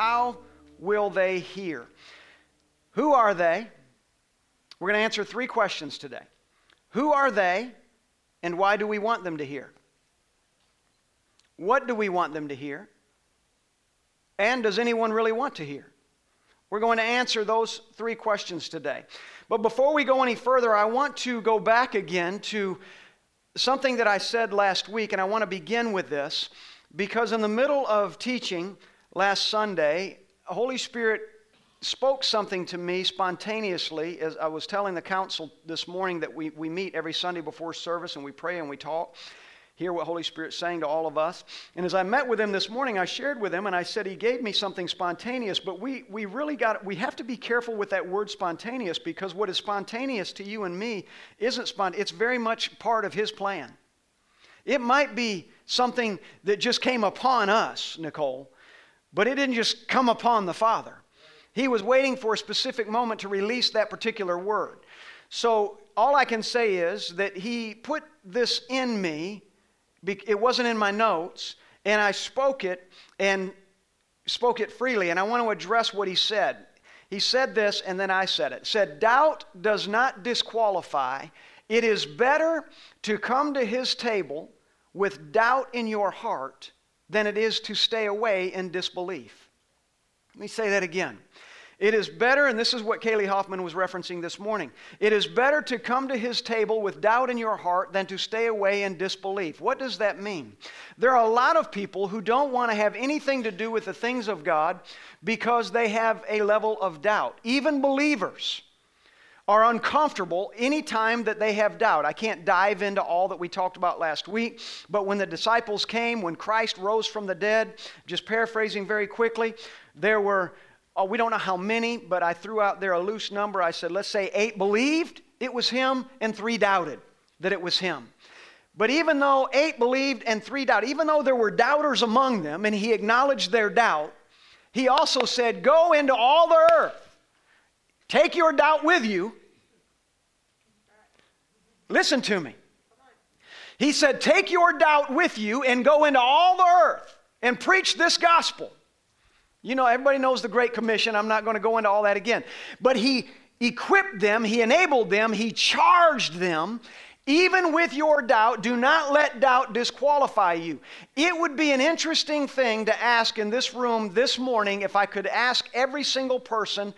How will they hear? Who are they? We're going to answer three questions today. Who are they, and why do we want them to hear? What do we want them to hear? And does anyone really want to hear? We're going to answer those three questions today. But before we go any further, I want to go back again to something that I said last week, and I want to begin with this because in the middle of teaching last Sunday, Holy Spirit spoke something to me spontaneously as I was telling the council this morning that we, we meet every Sunday before service and we pray and we talk, hear what Holy Spirit's saying to all of us. And as I met with him this morning, I shared with him and I said he gave me something spontaneous, but we, we really got, we have to be careful with that word spontaneous because what is spontaneous to you and me isn't spontaneous, it's very much part of his plan. It might be something that just came upon us, Nicole, but it didn't just come upon the Father. He was waiting for a specific moment to release that particular word. So all I can say is that he put this in me. It wasn't in my notes, and I spoke it and spoke it freely. And I want to address what he said. He said this, and then I said it. Said, doubt does not disqualify. It is better to come to his table with doubt in your heart than it is to stay away in disbelief. Let me say that again. It is better, and this is what Kaylee Hoffman was referencing this morning. It is better to come to his table with doubt in your heart than to stay away in disbelief. What does that mean? There are a lot of people who don't want to have anything to do with the things of God because they have a level of doubt. Even believers are uncomfortable anytime that they have doubt. I can't dive into all that we talked about last week, but when the disciples came, when Christ rose from the dead, just paraphrasing very quickly, there were oh, we don't know how many, but I threw out there a loose number. I said, let's say eight believed it was him and three doubted that it was him. But even though eight believed and three doubted, even though there were doubters among them and he acknowledged their doubt, he also said, Go into all the earth, take your doubt with you. Listen to me. He said, Take your doubt with you and go into all the earth and preach this gospel. You know, everybody knows the Great Commission. I'm not going to go into all that again. But he equipped them, he enabled them, he charged them. Even with your doubt, do not let doubt disqualify you. It would be an interesting thing to ask in this room this morning if I could ask every single person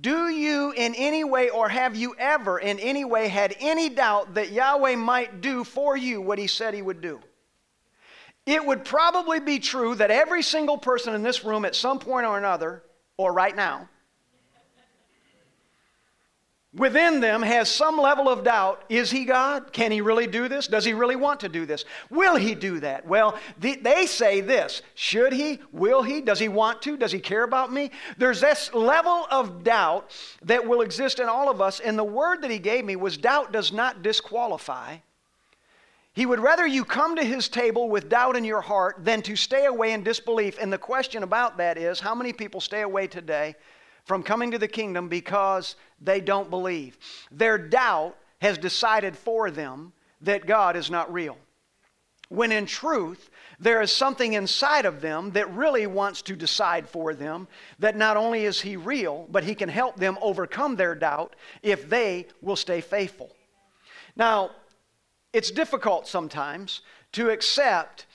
do you in any way or have you ever in any way had any doubt that Yahweh might do for you what he said he would do? It would probably be true that every single person in this room at some point or another, or right now, within them has some level of doubt is he God? Can he really do this? Does he really want to do this? Will he do that? Well, the, they say this should he? Will he? Does he want to? Does he care about me? There's this level of doubt that will exist in all of us, and the word that he gave me was doubt does not disqualify. He would rather you come to his table with doubt in your heart than to stay away in disbelief. And the question about that is how many people stay away today from coming to the kingdom because they don't believe? Their doubt has decided for them that God is not real. When in truth, there is something inside of them that really wants to decide for them that not only is He real, but He can help them overcome their doubt if they will stay faithful. Now, it's difficult sometimes to accept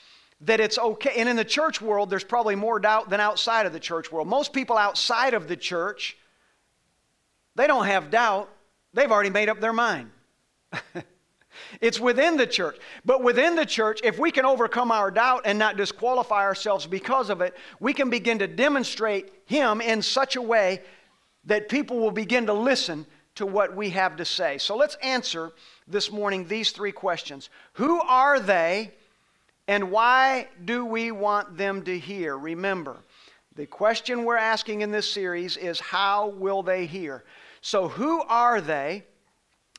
that it's okay. And in the church world, there's probably more doubt than outside of the church world. Most people outside of the church, they don't have doubt, they've already made up their mind. it's within the church. But within the church, if we can overcome our doubt and not disqualify ourselves because of it, we can begin to demonstrate Him in such a way that people will begin to listen to what we have to say. So let's answer this morning these three questions Who are they, and why do we want them to hear? Remember, the question we're asking in this series is How will they hear? So, who are they,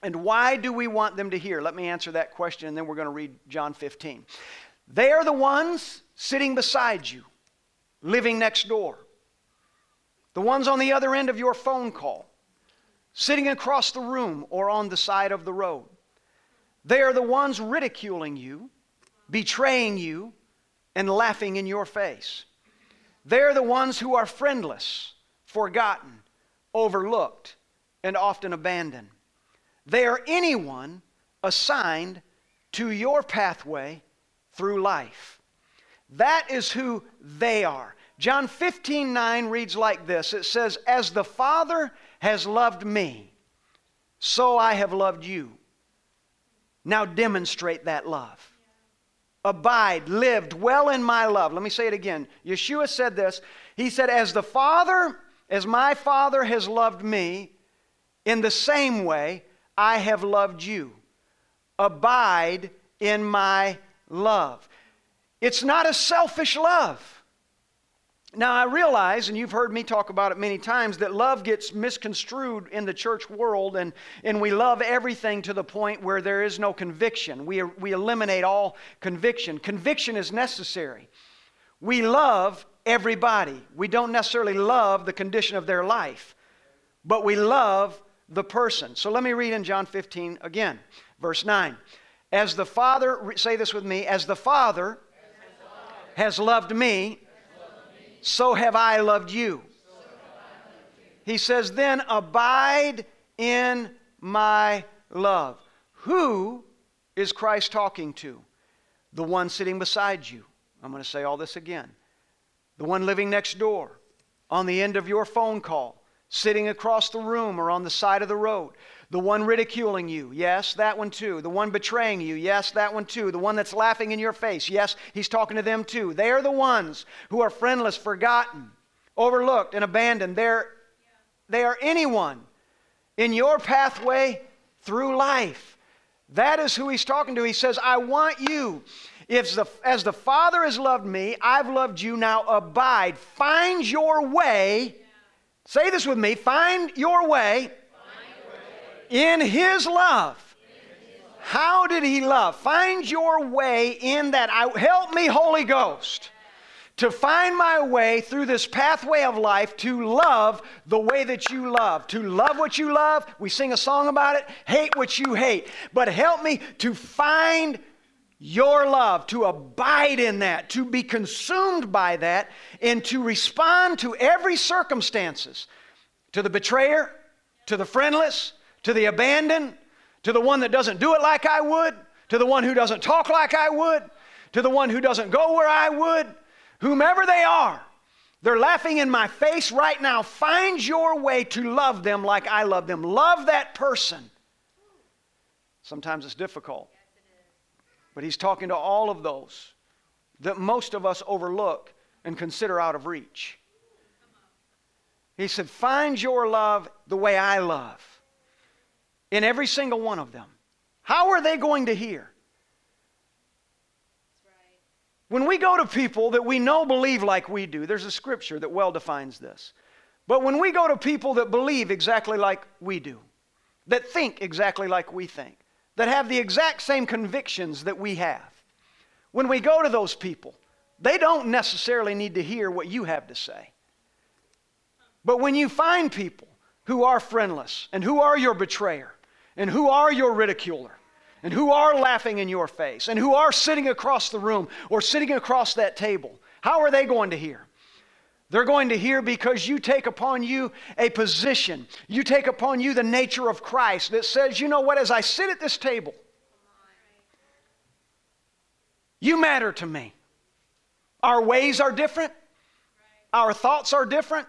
and why do we want them to hear? Let me answer that question, and then we're going to read John 15. They are the ones sitting beside you, living next door, the ones on the other end of your phone call, sitting across the room or on the side of the road. They are the ones ridiculing you, betraying you, and laughing in your face. They're the ones who are friendless, forgotten, overlooked, and often abandoned. They are anyone assigned to your pathway through life. That is who they are. John 15 9 reads like this It says, As the Father has loved me, so I have loved you. Now demonstrate that love. Abide, live, dwell in my love. Let me say it again. Yeshua said this. He said, As the Father, as my Father has loved me, in the same way I have loved you. Abide in my love. It's not a selfish love. Now, I realize, and you've heard me talk about it many times, that love gets misconstrued in the church world, and, and we love everything to the point where there is no conviction. We, we eliminate all conviction. Conviction is necessary. We love everybody. We don't necessarily love the condition of their life, but we love the person. So let me read in John 15 again, verse 9. As the Father, say this with me, as the Father, has loved me, so have I loved you. He says, then abide in my love. Who is Christ talking to? The one sitting beside you. I'm going to say all this again. The one living next door, on the end of your phone call, sitting across the room or on the side of the road. The one ridiculing you, yes, that one too. The one betraying you, yes, that one too. The one that's laughing in your face, yes, he's talking to them too. They are the ones who are friendless, forgotten, overlooked, and abandoned. They're, they are anyone in your pathway through life. That is who he's talking to. He says, I want you. If the, as the Father has loved me, I've loved you. Now abide. Find your way. Say this with me. Find your way in His love. How did He love? Find your way in that. I, help me, Holy Ghost, to find my way through this pathway of life to love the way that you love. To love what you love. We sing a song about it. Hate what you hate. But help me to find your love, to abide in that, to be consumed by that, and to respond to every circumstances, to the betrayer, to the friendless, to the abandoned, to the one that doesn't do it like I would, to the one who doesn't talk like I would, to the one who doesn't go where I would, whomever they are. They're laughing in my face right now. Find your way to love them like I love them. Love that person. Sometimes it's difficult. But he's talking to all of those that most of us overlook and consider out of reach. He said, Find your love the way I love in every single one of them. How are they going to hear? When we go to people that we know believe like we do, there's a scripture that well defines this. But when we go to people that believe exactly like we do, that think exactly like we think, that have the exact same convictions that we have, when we go to those people, they don't necessarily need to hear what you have to say. But when you find people who are friendless and who are your betrayer, and who are your ridiculer? And who are laughing in your face? And who are sitting across the room or sitting across that table? How are they going to hear? They're going to hear because you take upon you a position. You take upon you the nature of Christ that says, you know what, as I sit at this table, you matter to me. Our ways are different, our thoughts are different,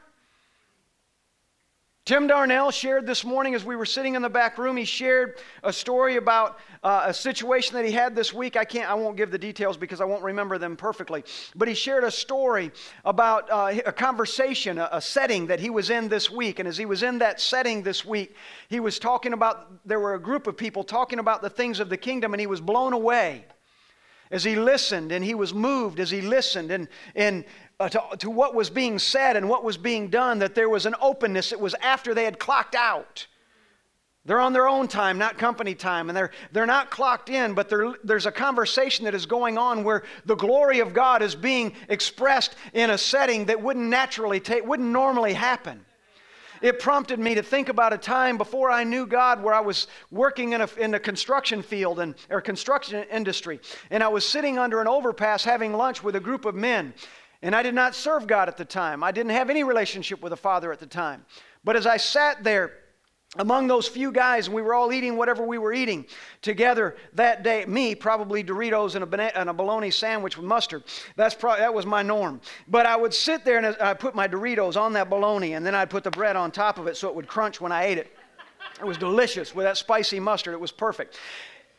Tim Darnell shared this morning as we were sitting in the back room. He shared a story about uh, a situation that he had this week. I can't, I won't give the details because I won't remember them perfectly. But he shared a story about uh, a conversation, a, a setting that he was in this week. And as he was in that setting this week, he was talking about, there were a group of people talking about the things of the kingdom, and he was blown away as he listened and he was moved as he listened and, and uh, to, to what was being said and what was being done, that there was an openness. It was after they had clocked out. They're on their own time, not company time, and they're, they're not clocked in, but there's a conversation that is going on where the glory of God is being expressed in a setting that wouldn't naturally take, wouldn't normally happen. It prompted me to think about a time before I knew God where I was working in a, in a construction field and, or construction industry, and I was sitting under an overpass having lunch with a group of men. And I did not serve God at the time. I didn't have any relationship with the Father at the time. But as I sat there, among those few guys, and we were all eating whatever we were eating together that day. Me, probably Doritos and a, and a bologna sandwich with mustard. That's pro- that was my norm. But I would sit there and I put my Doritos on that bologna, and then I'd put the bread on top of it so it would crunch when I ate it. It was delicious with that spicy mustard. It was perfect.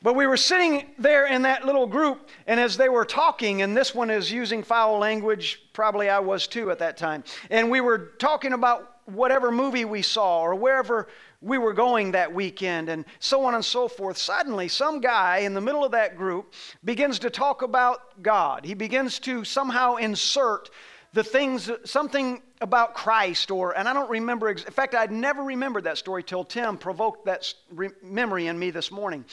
But we were sitting there in that little group, and as they were talking, and this one is using foul language, probably I was too at that time, and we were talking about whatever movie we saw or wherever we were going that weekend and so on and so forth. Suddenly, some guy in the middle of that group begins to talk about God. He begins to somehow insert the things, something about Christ, or, and I don't remember, in fact, I'd never remembered that story till Tim provoked that memory in me this morning.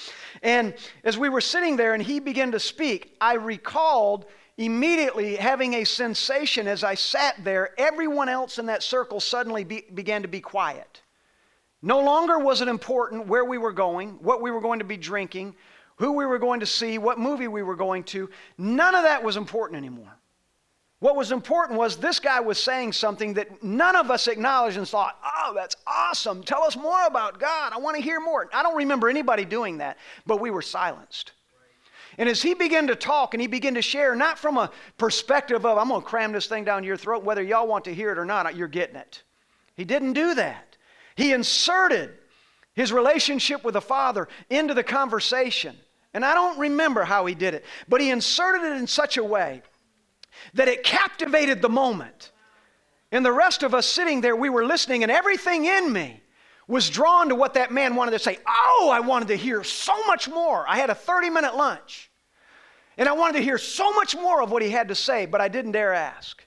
And as we were sitting there and he began to speak, I recalled immediately having a sensation as I sat there, everyone else in that circle suddenly be, began to be quiet. No longer was it important where we were going, what we were going to be drinking, who we were going to see, what movie we were going to. None of that was important anymore. What was important was this guy was saying something that none of us acknowledged and thought, oh, that's awesome. Tell us more about God. I want to hear more. I don't remember anybody doing that, but we were silenced. And as he began to talk and he began to share, not from a perspective of, I'm going to cram this thing down your throat, whether y'all want to hear it or not, uh, you're getting it. He didn't do that. He inserted his relationship with the Father into the conversation. And I don't remember how he did it, but he inserted it in such a way that it captivated the moment. And the rest of us sitting there, we were listening, and everything in me was drawn to what that man wanted to say. Oh, I wanted to hear so much more. I had a 30 minute lunch, and I wanted to hear so much more of what he had to say, but I didn't dare ask.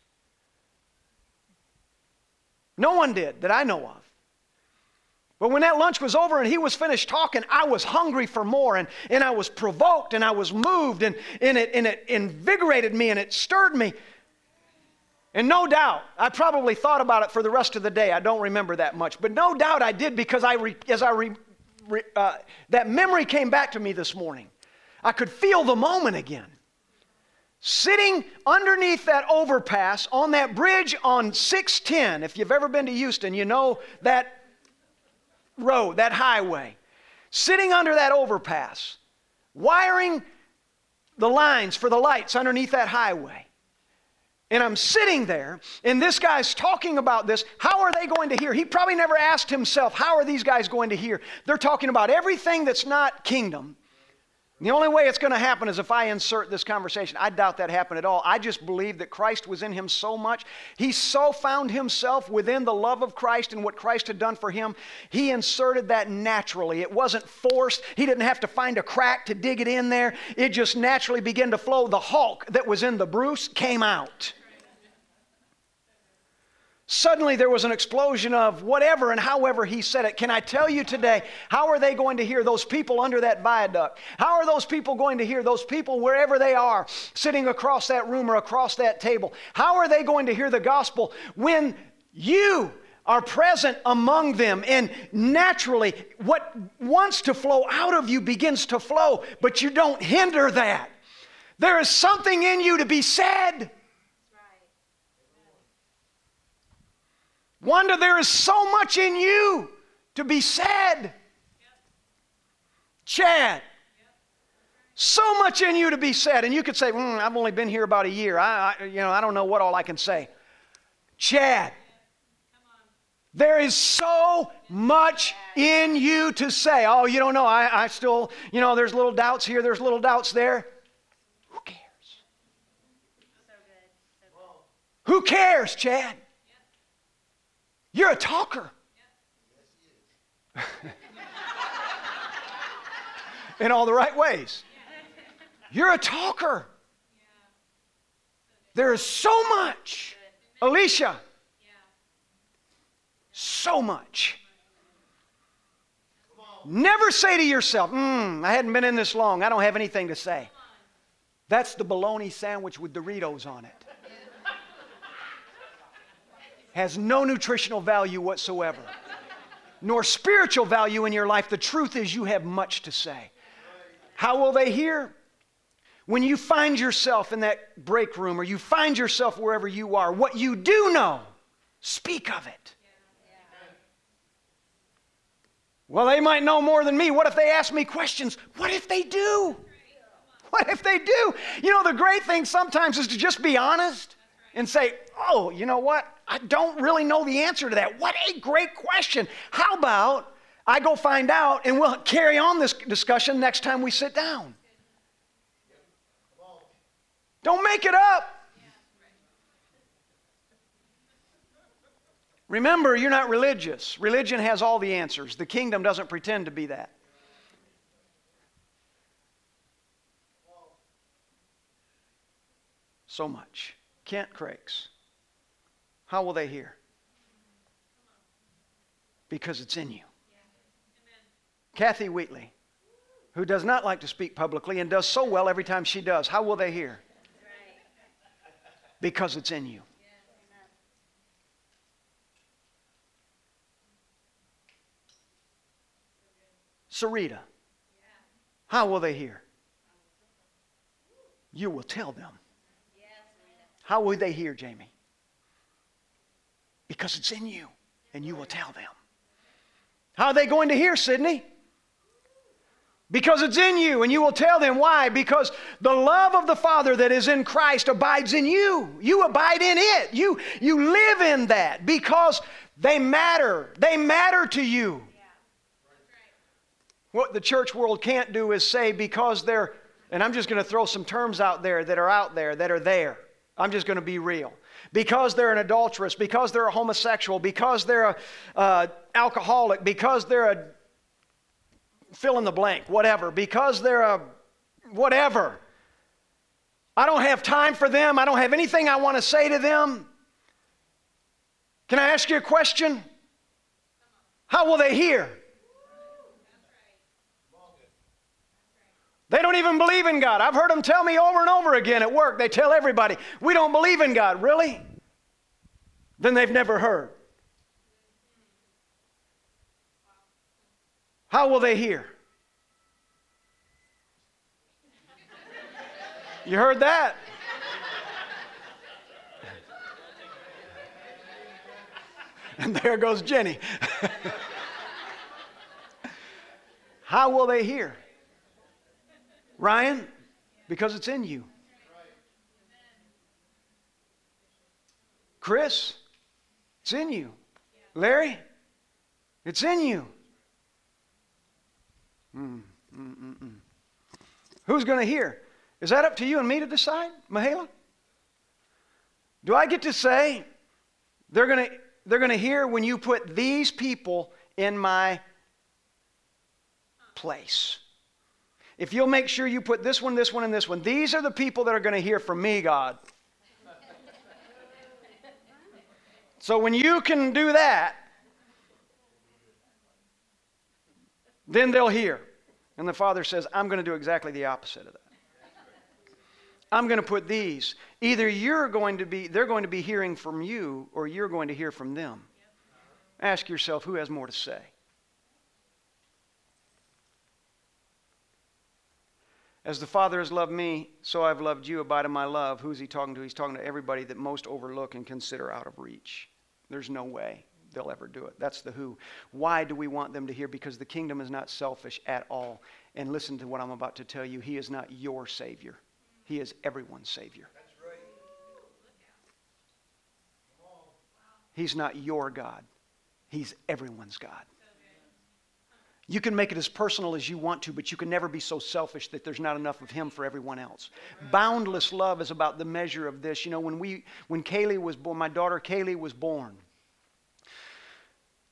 No one did that I know of. But when that lunch was over and he was finished talking, I was hungry for more and, and I was provoked and I was moved and, and, it, and it invigorated me and it stirred me. And no doubt, I probably thought about it for the rest of the day. I don't remember that much. But no doubt I did because I re, as I re, re, uh, that memory came back to me this morning. I could feel the moment again. Sitting underneath that overpass on that bridge on 610, if you've ever been to Houston, you know that road, that highway, sitting under that overpass, wiring the lines for the lights underneath that highway. And I'm sitting there, and this guy's talking about this. How are they going to hear? He probably never asked himself, How are these guys going to hear? They're talking about everything that's not kingdom the only way it's going to happen is if I insert this conversation. I doubt that happened at all. I just believe that Christ was in him so much. He so found himself within the love of Christ and what Christ had done for him. He inserted that naturally. It wasn't forced. He didn't have to find a crack to dig it in there. It just naturally began to flow. The Hulk that was in the Bruce came out. Suddenly there was an explosion of whatever and however he said it. Can I tell you today, how are they going to hear those people under that viaduct? How are those people going to hear those people wherever they are, sitting across that room or across that table? How are they going to hear the gospel when you are present among them and naturally what wants to flow out of you begins to flow, but you don't hinder that? There is something in you to be said. Wanda, there is so much in you to be said. Chad, so much in you to be said. And you could say, mm, I've only been here about a year. I, I, you know, I don't know what all I can say. Chad, there is so much in you to say. Oh, you don't know. I, I still, you know, there's little doubts here, there's little doubts there. Who cares? Who cares, Chad? You're a talker. In all the right ways. You're a talker. There is so much. Alicia, so much. Never say to yourself, hmm, I hadn't been in this long. I don't have anything to say. That's the bologna sandwich with Doritos on it has no nutritional value whatsoever, nor spiritual value in your life. The truth is, you have much to say. How will they hear? when you find yourself in that break room or you find yourself wherever you are, what you do know, speak of it. Well, they might know more than me. What if they ask me questions? What if they do? What if they do? You know, the great thing sometimes is to just be honest and say, oh, you know what? I don't really know the answer to that. What a great question. How about I go find out and we'll carry on this discussion next time we sit down? Don't make it up. Remember, you're not religious. Religion has all the answers. The kingdom doesn't pretend to be that. So much. Kent Crakes. How will they hear? Because it's in you. Kathy Wheatley, who does not like to speak publicly and does so well every time she does, how will they hear? Because it's in you. Sarita, how will they hear? You will tell them. How will they hear, Jamie? Because it's in you, and you will tell them. How are they going to hear, Sydney? Because it's in you, and you will tell them why. Because the love of the Father that is in Christ abides in you. You abide in it. You, you live in that because they matter. They matter to you. What the church world can't do is say because they're, and I'm just going to throw some terms out there that are out there, that are there. I'm just going to be real. Because they're an adulteress, because they're a homosexual, because they're a uh, alcoholic, because they're a fill in the blank, whatever, because they're a whatever. I don't have time for them. I don't have anything I want to say to them. Can I ask you a question? How will they hear? They don't even believe in God. I've heard them tell me over and over again at work. They tell everybody, we don't believe in God. Really? Then they've never heard. How will they hear? You heard that? And there goes Jenny. How will they hear? Ryan, because it's in you. Chris, it's in you. Larry, it's in you. Mm, mm, mm, mm. Who's going to hear? Is that up to you and me to decide, Mahela? Do I get to say they're going to they're going to hear when you put these people in my place? If you'll make sure you put this one, this one, and this one, these are the people that are going to hear from me, God. So when you can do that, then they'll hear. And the Father says, I'm going to do exactly the opposite of that. I'm going to put these. Either you're going to be, they're going to be hearing from you, or you're going to hear from them. Ask yourself who has more to say. As the Father has loved me, so I've loved you. Abide in my love. Who's he talking to? He's talking to everybody that most overlook and consider out of reach. There's no way they'll ever do it. That's the who. Why do we want them to hear? Because the kingdom is not selfish at all. And listen to what I'm about to tell you. He is not your Savior, He is everyone's Savior. He's not your God, He's everyone's God. You can make it as personal as you want to, but you can never be so selfish that there's not enough of him for everyone else. Boundless love is about the measure of this. You know, when we when Kaylee was born, my daughter Kaylee was born.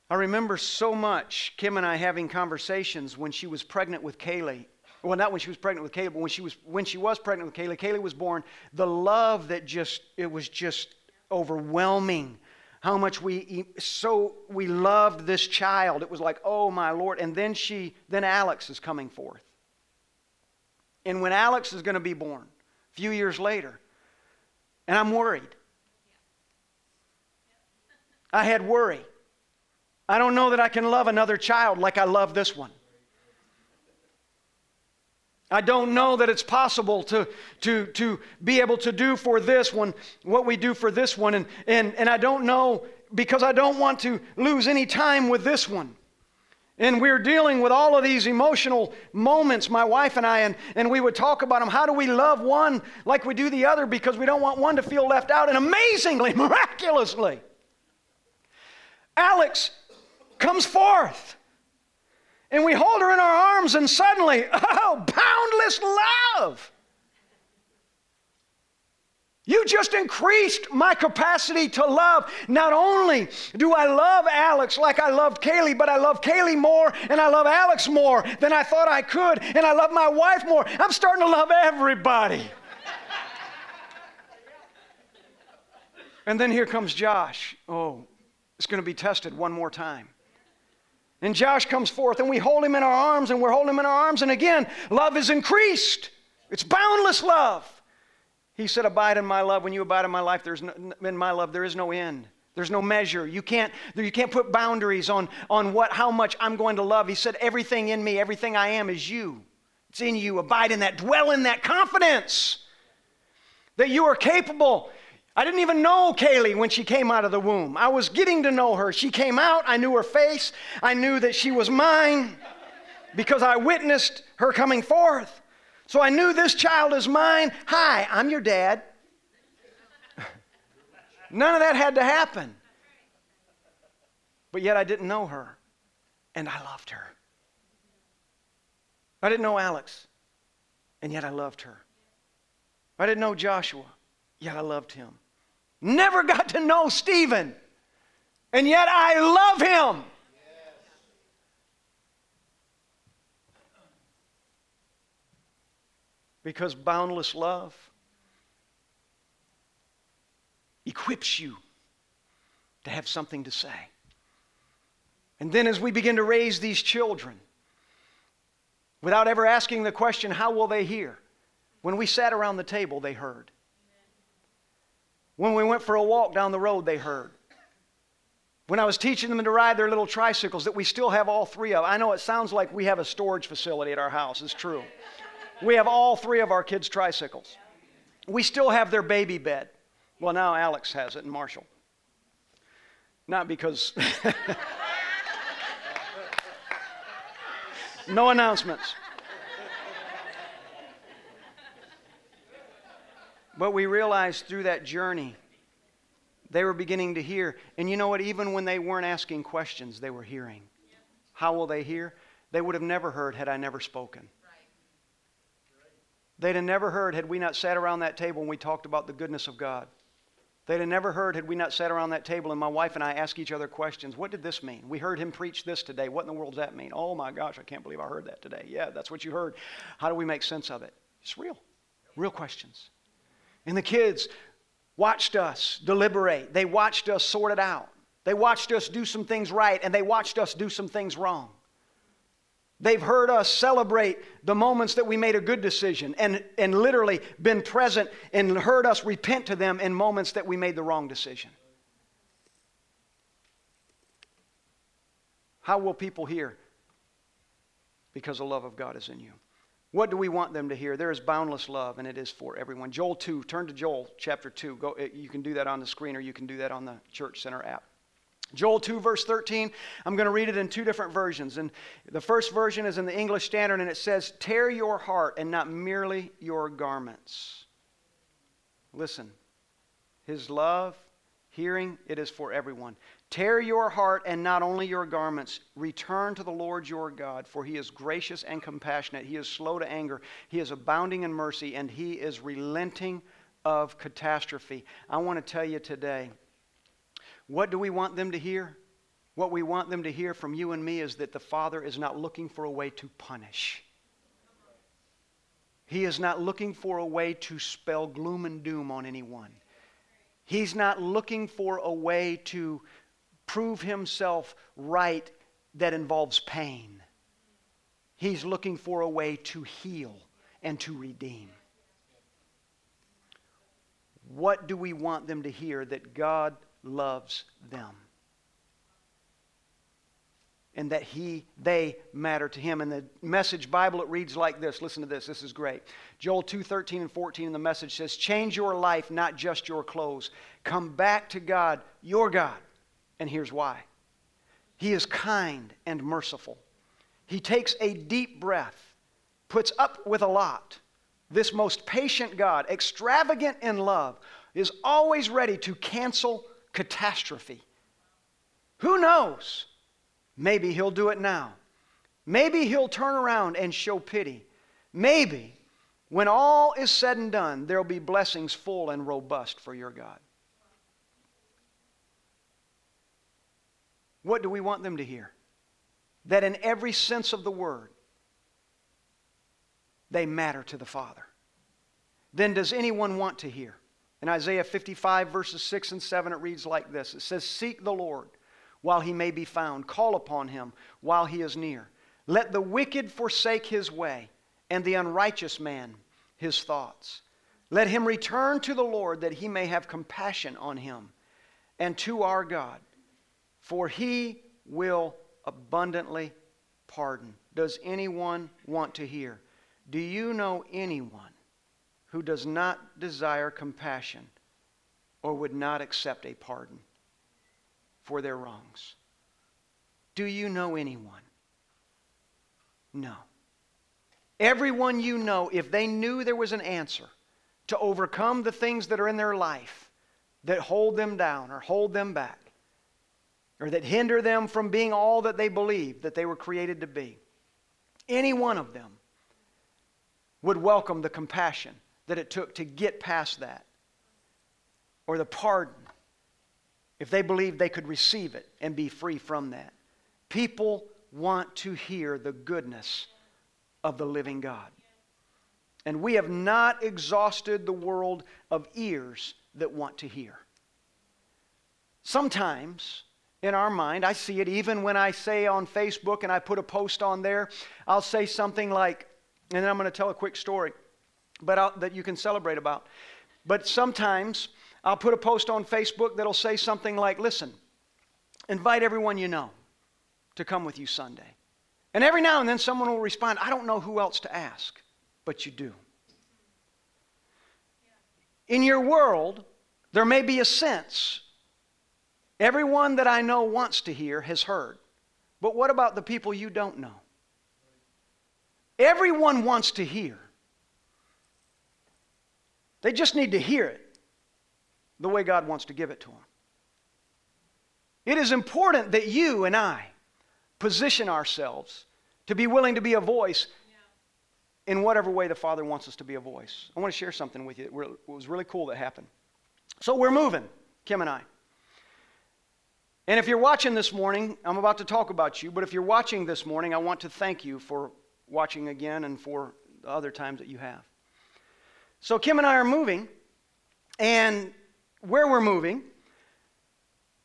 I remember so much Kim and I having conversations when she was pregnant with Kaylee. Well, not when she was pregnant with Kaylee, but when she was when she was pregnant with Kaylee. Kaylee was born. The love that just it was just overwhelming how much we so we loved this child. It was like, oh my Lord. And then she, then Alex is coming forth. And when Alex is going to be born, a few years later, and I'm worried. I had worry. I don't know that I can love another child like I love this one. I don't know that it's possible to, to, to be able to do for this one what we do for this one. And, and, and I don't know because I don't want to lose any time with this one. And we're dealing with all of these emotional moments, my wife and I, and, and we would talk about them. How do we love one like we do the other because we don't want one to feel left out? And amazingly, miraculously, Alex comes forth. And we hold her in our arms, and suddenly, oh, boundless love. You just increased my capacity to love. Not only do I love Alex like I loved Kaylee, but I love Kaylee more and I love Alex more than I thought I could, and I love my wife more. I'm starting to love everybody. and then here comes Josh. Oh, it's going to be tested one more time. And Josh comes forth, and we hold him in our arms, and we're holding him in our arms. And again, love is increased. It's boundless love. He said, Abide in my love. When you abide in my life, there's no, in my love, there is no end. There's no measure. You can't, you can't put boundaries on, on what, how much I'm going to love. He said, Everything in me, everything I am is you. It's in you. Abide in that. Dwell in that confidence that you are capable I didn't even know Kaylee when she came out of the womb. I was getting to know her. She came out, I knew her face, I knew that she was mine because I witnessed her coming forth. So I knew this child is mine. Hi, I'm your dad. None of that had to happen. But yet I didn't know her, and I loved her. I didn't know Alex, and yet I loved her. I didn't know Joshua, yet I loved him. Never got to know Stephen, and yet I love him. Because boundless love equips you to have something to say. And then, as we begin to raise these children, without ever asking the question, How will they hear? When we sat around the table, they heard. When we went for a walk down the road, they heard. When I was teaching them to ride their little tricycles, that we still have all three of. I know it sounds like we have a storage facility at our house. It's true. We have all three of our kids' tricycles. We still have their baby bed. Well, now Alex has it and Marshall. Not because. no announcements. But we realized through that journey, they were beginning to hear. And you know what? Even when they weren't asking questions, they were hearing. How will they hear? They would have never heard had I never spoken. They'd have never heard had we not sat around that table and we talked about the goodness of God. They'd have never heard had we not sat around that table and my wife and I asked each other questions. What did this mean? We heard him preach this today. What in the world does that mean? Oh my gosh, I can't believe I heard that today. Yeah, that's what you heard. How do we make sense of it? It's real. Real questions. And the kids watched us deliberate, they watched us sort it out. They watched us do some things right, and they watched us do some things wrong. They've heard us celebrate the moments that we made a good decision and, and literally been present and heard us repent to them in moments that we made the wrong decision. How will people hear? Because the love of God is in you. What do we want them to hear? There is boundless love, and it is for everyone. Joel 2, turn to Joel chapter 2. Go, eh, you can do that on the screen, or you can do that on the Church Center app. Joel 2, verse 13. I'm going to read it in two different versions. And the first version is in the English Standard, and it says, Tear your heart and not merely your garments. Listen, his love, hearing, it is for everyone. Tear your heart and not only your garments. Return to the Lord your God, for he is gracious and compassionate. He is slow to anger. He is abounding in mercy, and he is relenting of catastrophe. I want to tell you today what do we want them to hear? What we want them to hear from you and me is that the Father is not looking for a way to punish. He is not looking for a way to spell gloom and doom on anyone. He's not looking for a way to prove himself right that involves pain. He's looking for a way to heal and to redeem. What do we want them to hear? That God loves them. and that he they matter to him. In the message Bible, it reads like this. Listen to this. This is great. Joel 2, 13 and 14 in the message says, Change your life, not just your clothes. Come back to God, your God. And here's why. He is kind and merciful. He takes a deep breath, puts up with a lot. This most patient God, extravagant in love, is always ready to cancel catastrophe. Who knows? Maybe he'll do it now. Maybe he'll turn around and show pity. Maybe when all is said and done, there'll be blessings full and robust for your God. What do we want them to hear? That in every sense of the word, they matter to the Father. Then does anyone want to hear? In Isaiah 55, verses 6 and 7, it reads like this It says, Seek the Lord while he may be found, call upon him while he is near. Let the wicked forsake his way, and the unrighteous man his thoughts. Let him return to the Lord that he may have compassion on him, and to our God, for he will abundantly pardon. Does anyone want to hear? Do you know anyone who does not desire compassion or would not accept a pardon for their wrongs? Do you know anyone? No. Everyone you know, if they knew there was an answer to overcome the things that are in their life that hold them down or hold them back, or that hinder them from being all that they believe that they were created to be, any one of them would welcome the compassion that it took to get past that, or the pardon, if they believed they could receive it and be free from that. People want to hear the goodness of the living God. And we have not exhausted the world of ears that want to hear. Sometimes in our mind, I see it even when I say on Facebook and I put a post on there, I'll say something like, and then I'm going to tell a quick story but I'll, that you can celebrate about. But sometimes I'll put a post on Facebook that'll say something like, listen, invite everyone you know to come with you Sunday. And every now and then someone will respond, I don't know who else to ask, but you do. In your world, there may be a sense everyone that I know wants to hear has heard. But what about the people you don't know? Everyone wants to hear. They just need to hear it the way God wants to give it to them. It is important that you and I position ourselves to be willing to be a voice in whatever way the Father wants us to be a voice. I want to share something with you. It was really cool that happened. So we're moving, Kim and I. And if you're watching this morning, I'm about to talk about you, but if you're watching this morning, I want to thank you for watching again and for the other times that you have. So Kim and I are moving, and where we're moving,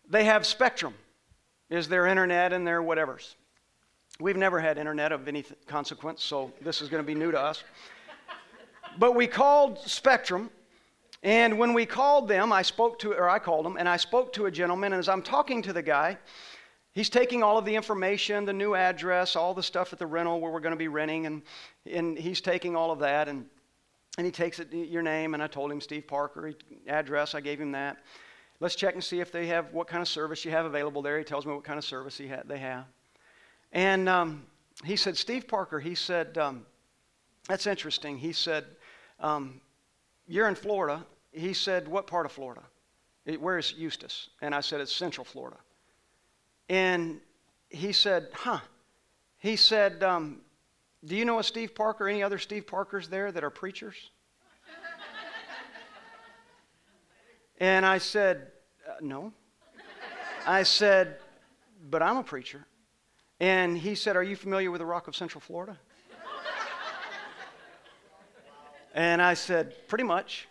they have Spectrum, is their internet and their whatevers. We've never had internet of any consequence, so this is going to be new to us. but we called Spectrum, and when we called them, I spoke to, or I called them, and I spoke to a gentleman, and as I'm talking to the guy, he's taking all of the information, the new address, all the stuff at the rental where we're going to be renting, and, and he's taking all of that, and and he takes it, your name, and I told him Steve Parker, address, I gave him that. Let's check and see if they have what kind of service you have available there. He tells me what kind of service ha- they have. And um, he said, Steve Parker, he said, um, that's interesting. He said, um, You're in Florida. He said, What part of Florida? Where's Eustis? And I said, It's Central Florida. And he said, Huh. He said, um, do you know a Steve Parker, any other Steve Parkers there that are preachers? and I said, uh, No. I said, But I'm a preacher. And he said, Are you familiar with the Rock of Central Florida? and I said, Pretty much.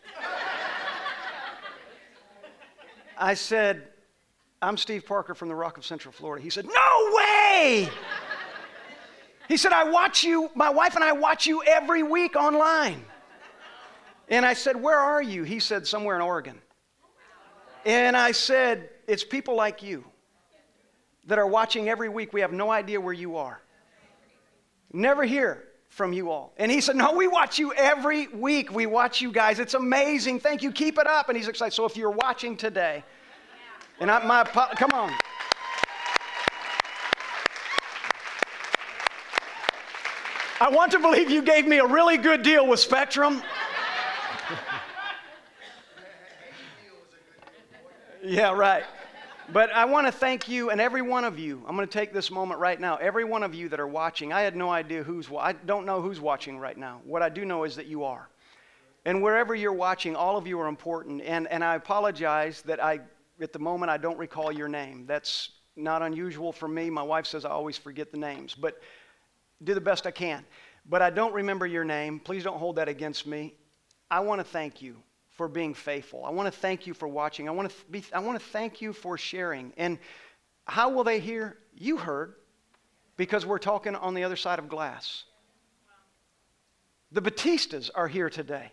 I said, I'm Steve Parker from the Rock of Central Florida. He said, No way! He said, I watch you, my wife and I watch you every week online. And I said, Where are you? He said, Somewhere in Oregon. And I said, It's people like you that are watching every week, we have no idea where you are. Never hear from you all. And he said, No, we watch you every week. We watch you guys. It's amazing. Thank you. Keep it up. And he's excited. So if you're watching today, and I, my, come on. I want to believe you gave me a really good deal with Spectrum. yeah, right. But I want to thank you and every one of you. I'm going to take this moment right now. Every one of you that are watching, I had no idea who's I don't know who's watching right now. What I do know is that you are. And wherever you're watching, all of you are important. And, and I apologize that I, at the moment, I don't recall your name. That's not unusual for me. My wife says I always forget the names, but do the best I can. But I don't remember your name. Please don't hold that against me. I want to thank you for being faithful. I want to thank you for watching. I want to, be, I want to thank you for sharing. And how will they hear? You heard because we're talking on the other side of glass. The Batistas are here today.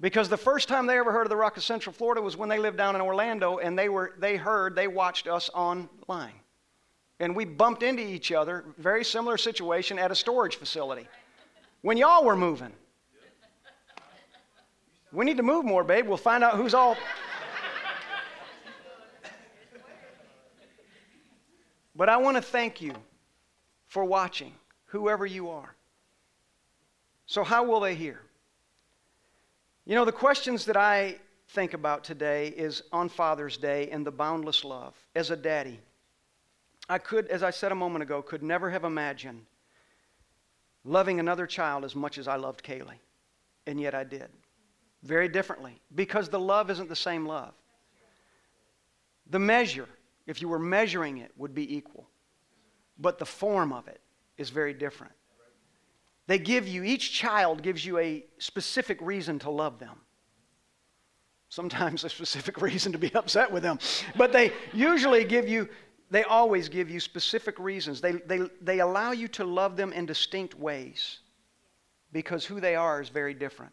Because the first time they ever heard of the Rock of Central Florida was when they lived down in Orlando and they, were, they heard, they watched us online. And we bumped into each other, very similar situation, at a storage facility when y'all were moving. We need to move more, babe. We'll find out who's all. but I want to thank you for watching, whoever you are. So, how will they hear? You know, the questions that I think about today is on Father's Day and the boundless love. As a daddy, I could, as I said a moment ago, could never have imagined loving another child as much as I loved Kaylee. And yet I did very differently because the love isn't the same love. The measure, if you were measuring it, would be equal, but the form of it is very different. They give you, each child gives you a specific reason to love them. Sometimes a specific reason to be upset with them. But they usually give you, they always give you specific reasons. They, they, they allow you to love them in distinct ways because who they are is very different.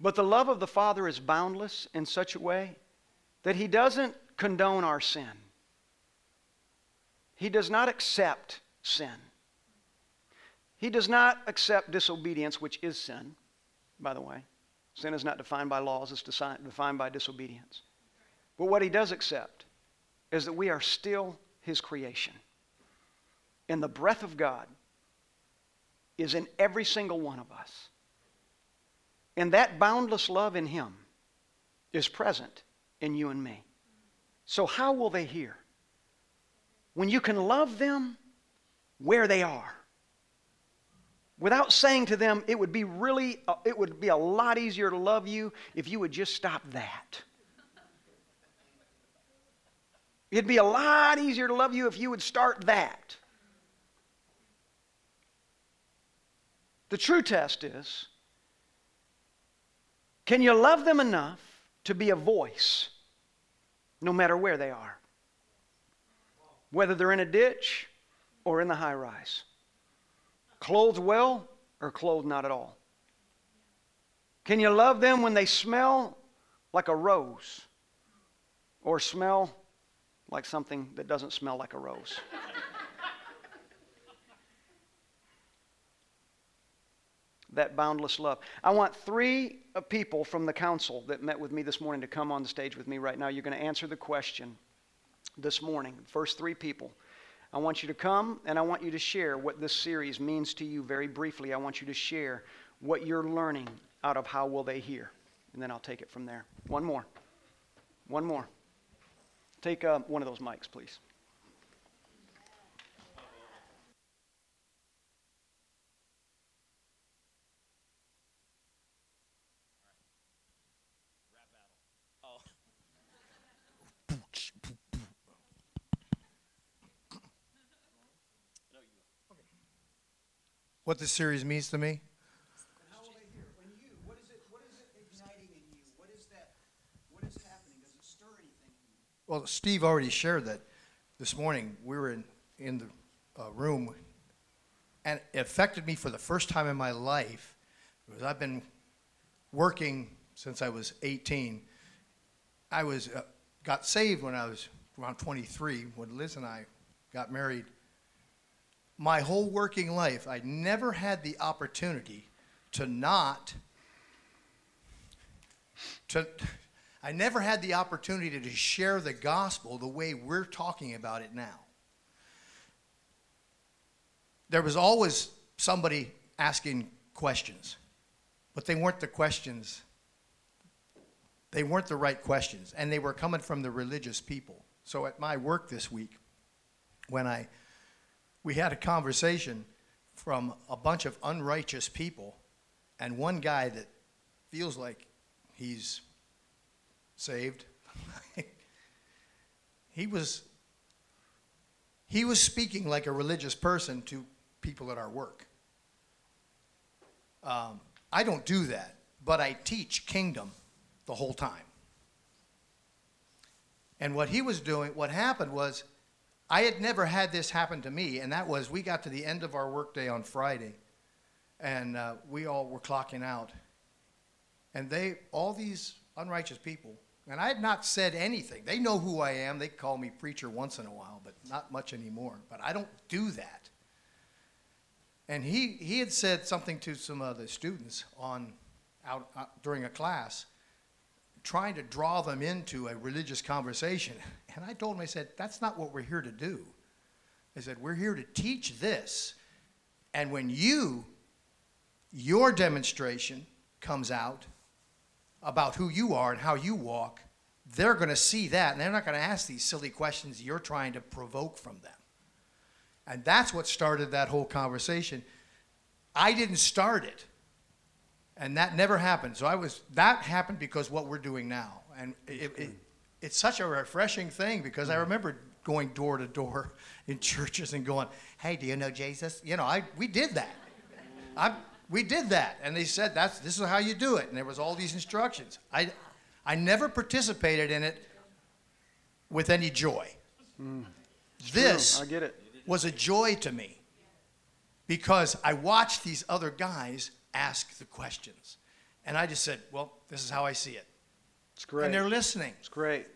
But the love of the Father is boundless in such a way that He doesn't condone our sin. He does not accept sin. He does not accept disobedience, which is sin, by the way. Sin is not defined by laws, it's defined by disobedience. But what He does accept is that we are still His creation. And the breath of God is in every single one of us. And that boundless love in Him is present in you and me. So, how will they hear? When you can love them where they are. Without saying to them, it would be really, uh, it would be a lot easier to love you if you would just stop that. It'd be a lot easier to love you if you would start that. The true test is can you love them enough to be a voice no matter where they are? Whether they're in a ditch or in the high rise. Clothed well or clothed not at all. Can you love them when they smell like a rose or smell like something that doesn't smell like a rose? That boundless love. I want three uh, people from the council that met with me this morning to come on the stage with me right now. You're going to answer the question this morning. First three people. I want you to come and I want you to share what this series means to you very briefly. I want you to share what you're learning out of How Will They Hear? And then I'll take it from there. One more. One more. Take uh, one of those mics, please. What this series means to me. Well, Steve already shared that this morning. We were in, in the uh, room, and it affected me for the first time in my life because I've been working since I was 18. I was uh, got saved when I was around 23, when Liz and I got married. My whole working life, I never had the opportunity to not, to, I never had the opportunity to share the gospel the way we're talking about it now. There was always somebody asking questions, but they weren't the questions they weren't the right questions, and they were coming from the religious people. So at my work this week, when I we had a conversation from a bunch of unrighteous people, and one guy that feels like he's saved. he was he was speaking like a religious person to people at our work. Um, I don't do that, but I teach kingdom the whole time. And what he was doing, what happened was, I had never had this happen to me, and that was we got to the end of our workday on Friday, and uh, we all were clocking out. And they, all these unrighteous people, and I had not said anything. They know who I am. They call me preacher once in a while, but not much anymore. But I don't do that. And he, he had said something to some of the students on out, out uh, during a class, trying to draw them into a religious conversation. And I told him, I said, that's not what we're here to do. I said, we're here to teach this. And when you, your demonstration comes out about who you are and how you walk, they're going to see that and they're not going to ask these silly questions you're trying to provoke from them. And that's what started that whole conversation. I didn't start it and that never happened. So I was that happened because what we're doing now, and it, it, it's such a refreshing thing because I remember going door to door in churches and going, "Hey, do you know Jesus?" You know, I we did that. I we did that, and they said that's this is how you do it, and there was all these instructions. I I never participated in it with any joy. Mm, this true. I get it. was a joy to me because I watched these other guys ask the questions. And I just said, well, this is how I see it. It's great. And they're listening. It's great.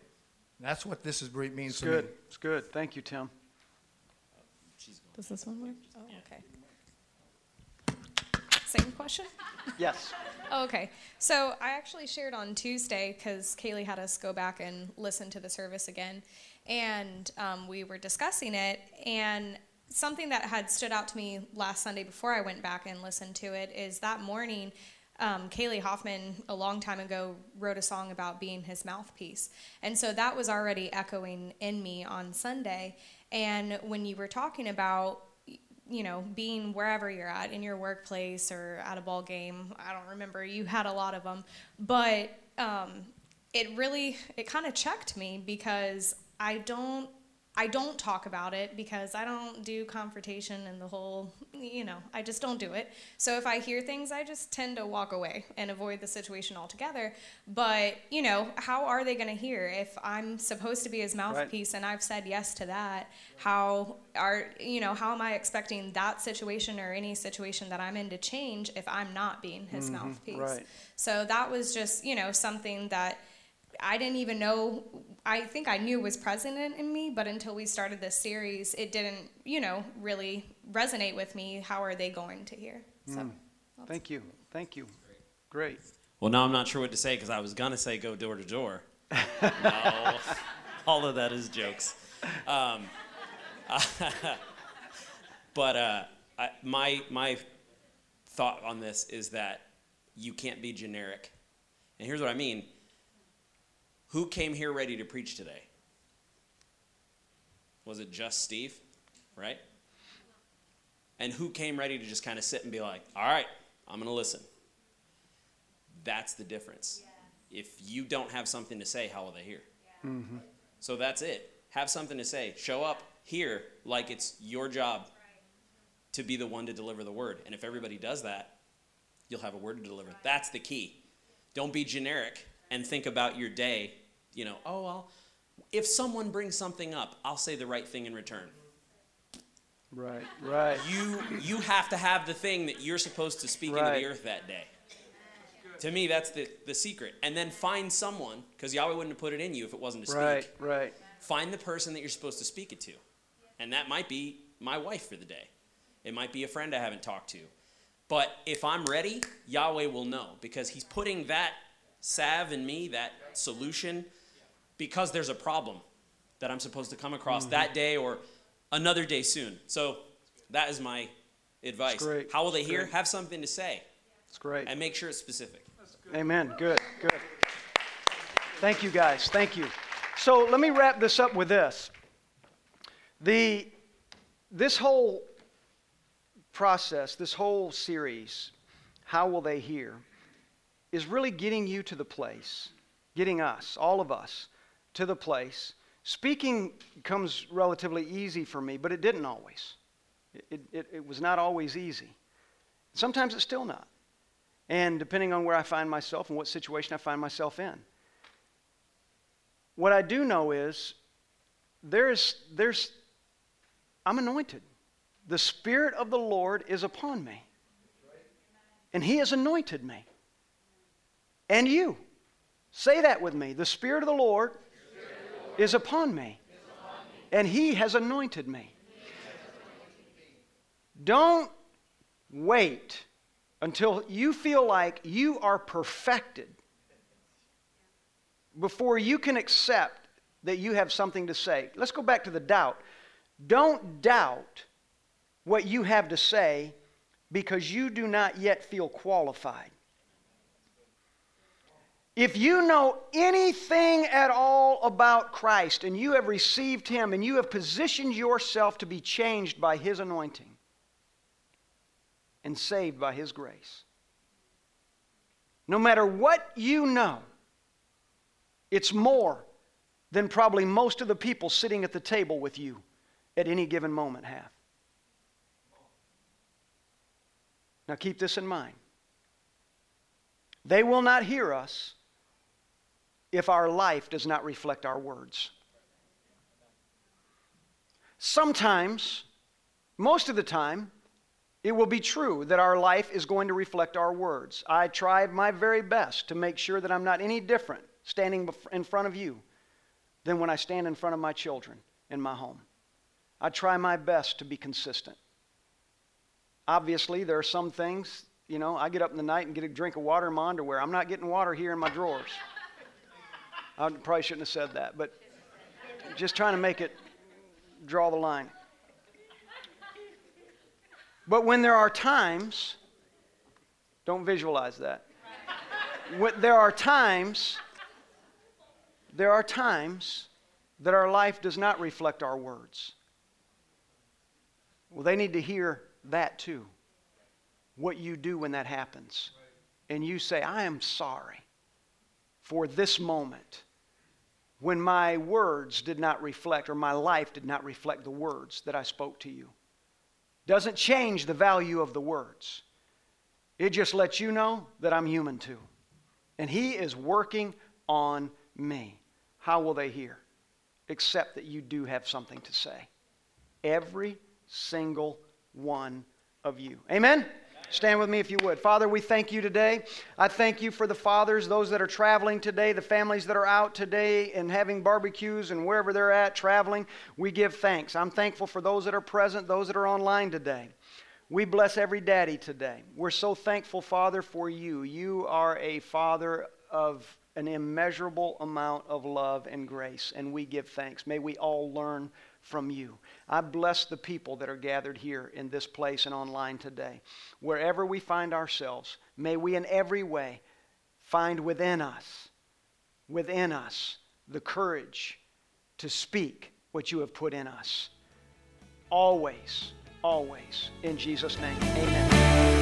That's what this is, means it's to good. me. It's good. Thank you, Tim. Does this one work? Oh, okay. Same question? Yes. Oh, okay. So I actually shared on Tuesday because Kaylee had us go back and listen to the service again. And um, we were discussing it. And something that had stood out to me last Sunday before I went back and listened to it is that morning, um, Kaylee Hoffman, a long time ago, wrote a song about being his mouthpiece. And so that was already echoing in me on Sunday. And when you were talking about, you know, being wherever you're at, in your workplace or at a ball game, I don't remember, you had a lot of them. But um, it really, it kind of checked me because I don't I don't talk about it because I don't do confrontation and the whole, you know, I just don't do it. So if I hear things, I just tend to walk away and avoid the situation altogether. But, you know, how are they going to hear if I'm supposed to be his mouthpiece right. and I've said yes to that? How are, you know, how am I expecting that situation or any situation that I'm in to change if I'm not being his mm-hmm. mouthpiece? Right. So that was just, you know, something that I didn't even know. I think I knew was present in me, but until we started this series, it didn't, you know, really resonate with me. How are they going to hear? So, mm. thank you, thank you, great. Well, now I'm not sure what to say because I was gonna say go door to door. No, all of that is jokes. Um, but uh, I, my my thought on this is that you can't be generic, and here's what I mean who came here ready to preach today? Was it just Steve? Right? And who came ready to just kind of sit and be like, all right, I'm going to listen? That's the difference. Yeah. If you don't have something to say, how will they hear? Yeah. Mm-hmm. So that's it. Have something to say. Show up here like it's your job to be the one to deliver the word. And if everybody does that, you'll have a word to deliver. That's the key. Don't be generic and think about your day you know, oh, well, if someone brings something up, I'll say the right thing in return. Right, right. You you have to have the thing that you're supposed to speak right. into the earth that day. To me, that's the, the secret. And then find someone, because Yahweh wouldn't have put it in you if it wasn't to speak. Right, right. Find the person that you're supposed to speak it to. And that might be my wife for the day. It might be a friend I haven't talked to. But if I'm ready, Yahweh will know because He's putting that salve in me, that solution, because there's a problem that I'm supposed to come across mm-hmm. that day or another day soon. So that is my advice. How will they hear? Have something to say. It's great. And make sure it's specific. Amen. Good, good. Thank you, guys. Thank you. So let me wrap this up with this. The, this whole process, this whole series, How Will They Hear, is really getting you to the place, getting us, all of us, to the place. Speaking comes relatively easy for me, but it didn't always. It, it, it was not always easy. Sometimes it's still not. And depending on where I find myself and what situation I find myself in. What I do know is there's, there's, I'm anointed. The Spirit of the Lord is upon me. And He has anointed me. And you. Say that with me. The Spirit of the Lord, is, upon me. And He has anointed me. Don't wait until you feel like you are perfected before you can accept that you have something to say. Let's go back to the doubt. Don't doubt what you have to say because you do not yet feel qualified. If you know anything at all about Christ and you have received Him and you have positioned yourself to be changed by His anointing and saved by His grace, no matter what you know, it's more than probably most of the people sitting at the table with you at any given moment have. Now keep this in mind. They will not hear us if our life does not reflect our words. Sometimes, most of the time, it will be true that our life is going to reflect our words. I try my very best to make sure that I'm not any different standing in front of you than when I stand in front of my children in my home. I try my best to be consistent. Obviously, there are some things, you know, I get up in the night and get a drink of water in my underwear. I'm not getting water here in my drawers. I probably shouldn't have said that, but just trying to make it draw the line. But when there are times, don't visualize that. When there are times, there are times that our life does not reflect our words. Well, they need to hear that too. What you do when that happens. And you say, I am sorry for this moment when my words did not reflect, or my life did not reflect the words that I spoke to you. Doesn't change the value of the words. It just lets you know that I'm human too. And He is working on me. How will they hear? Except that you do have something to say. Every single one of you. Amen? Stand with me if you would. Father, we thank you today. I thank you for the fathers, those that are traveling today, the families that are out today and having barbecues and wherever they're at traveling. We give thanks. I'm thankful for those that are present, those that are online today. We bless every daddy today. We're so thankful, Father, for you. You are a father of an immeasurable amount of love and grace, and we give thanks. May we all learn from you. I bless the people that are gathered here in this place and online today. Wherever we find ourselves, may we in every way find within us, within us, the courage to speak what you have put in us. Always, always. In Jesus' name, amen.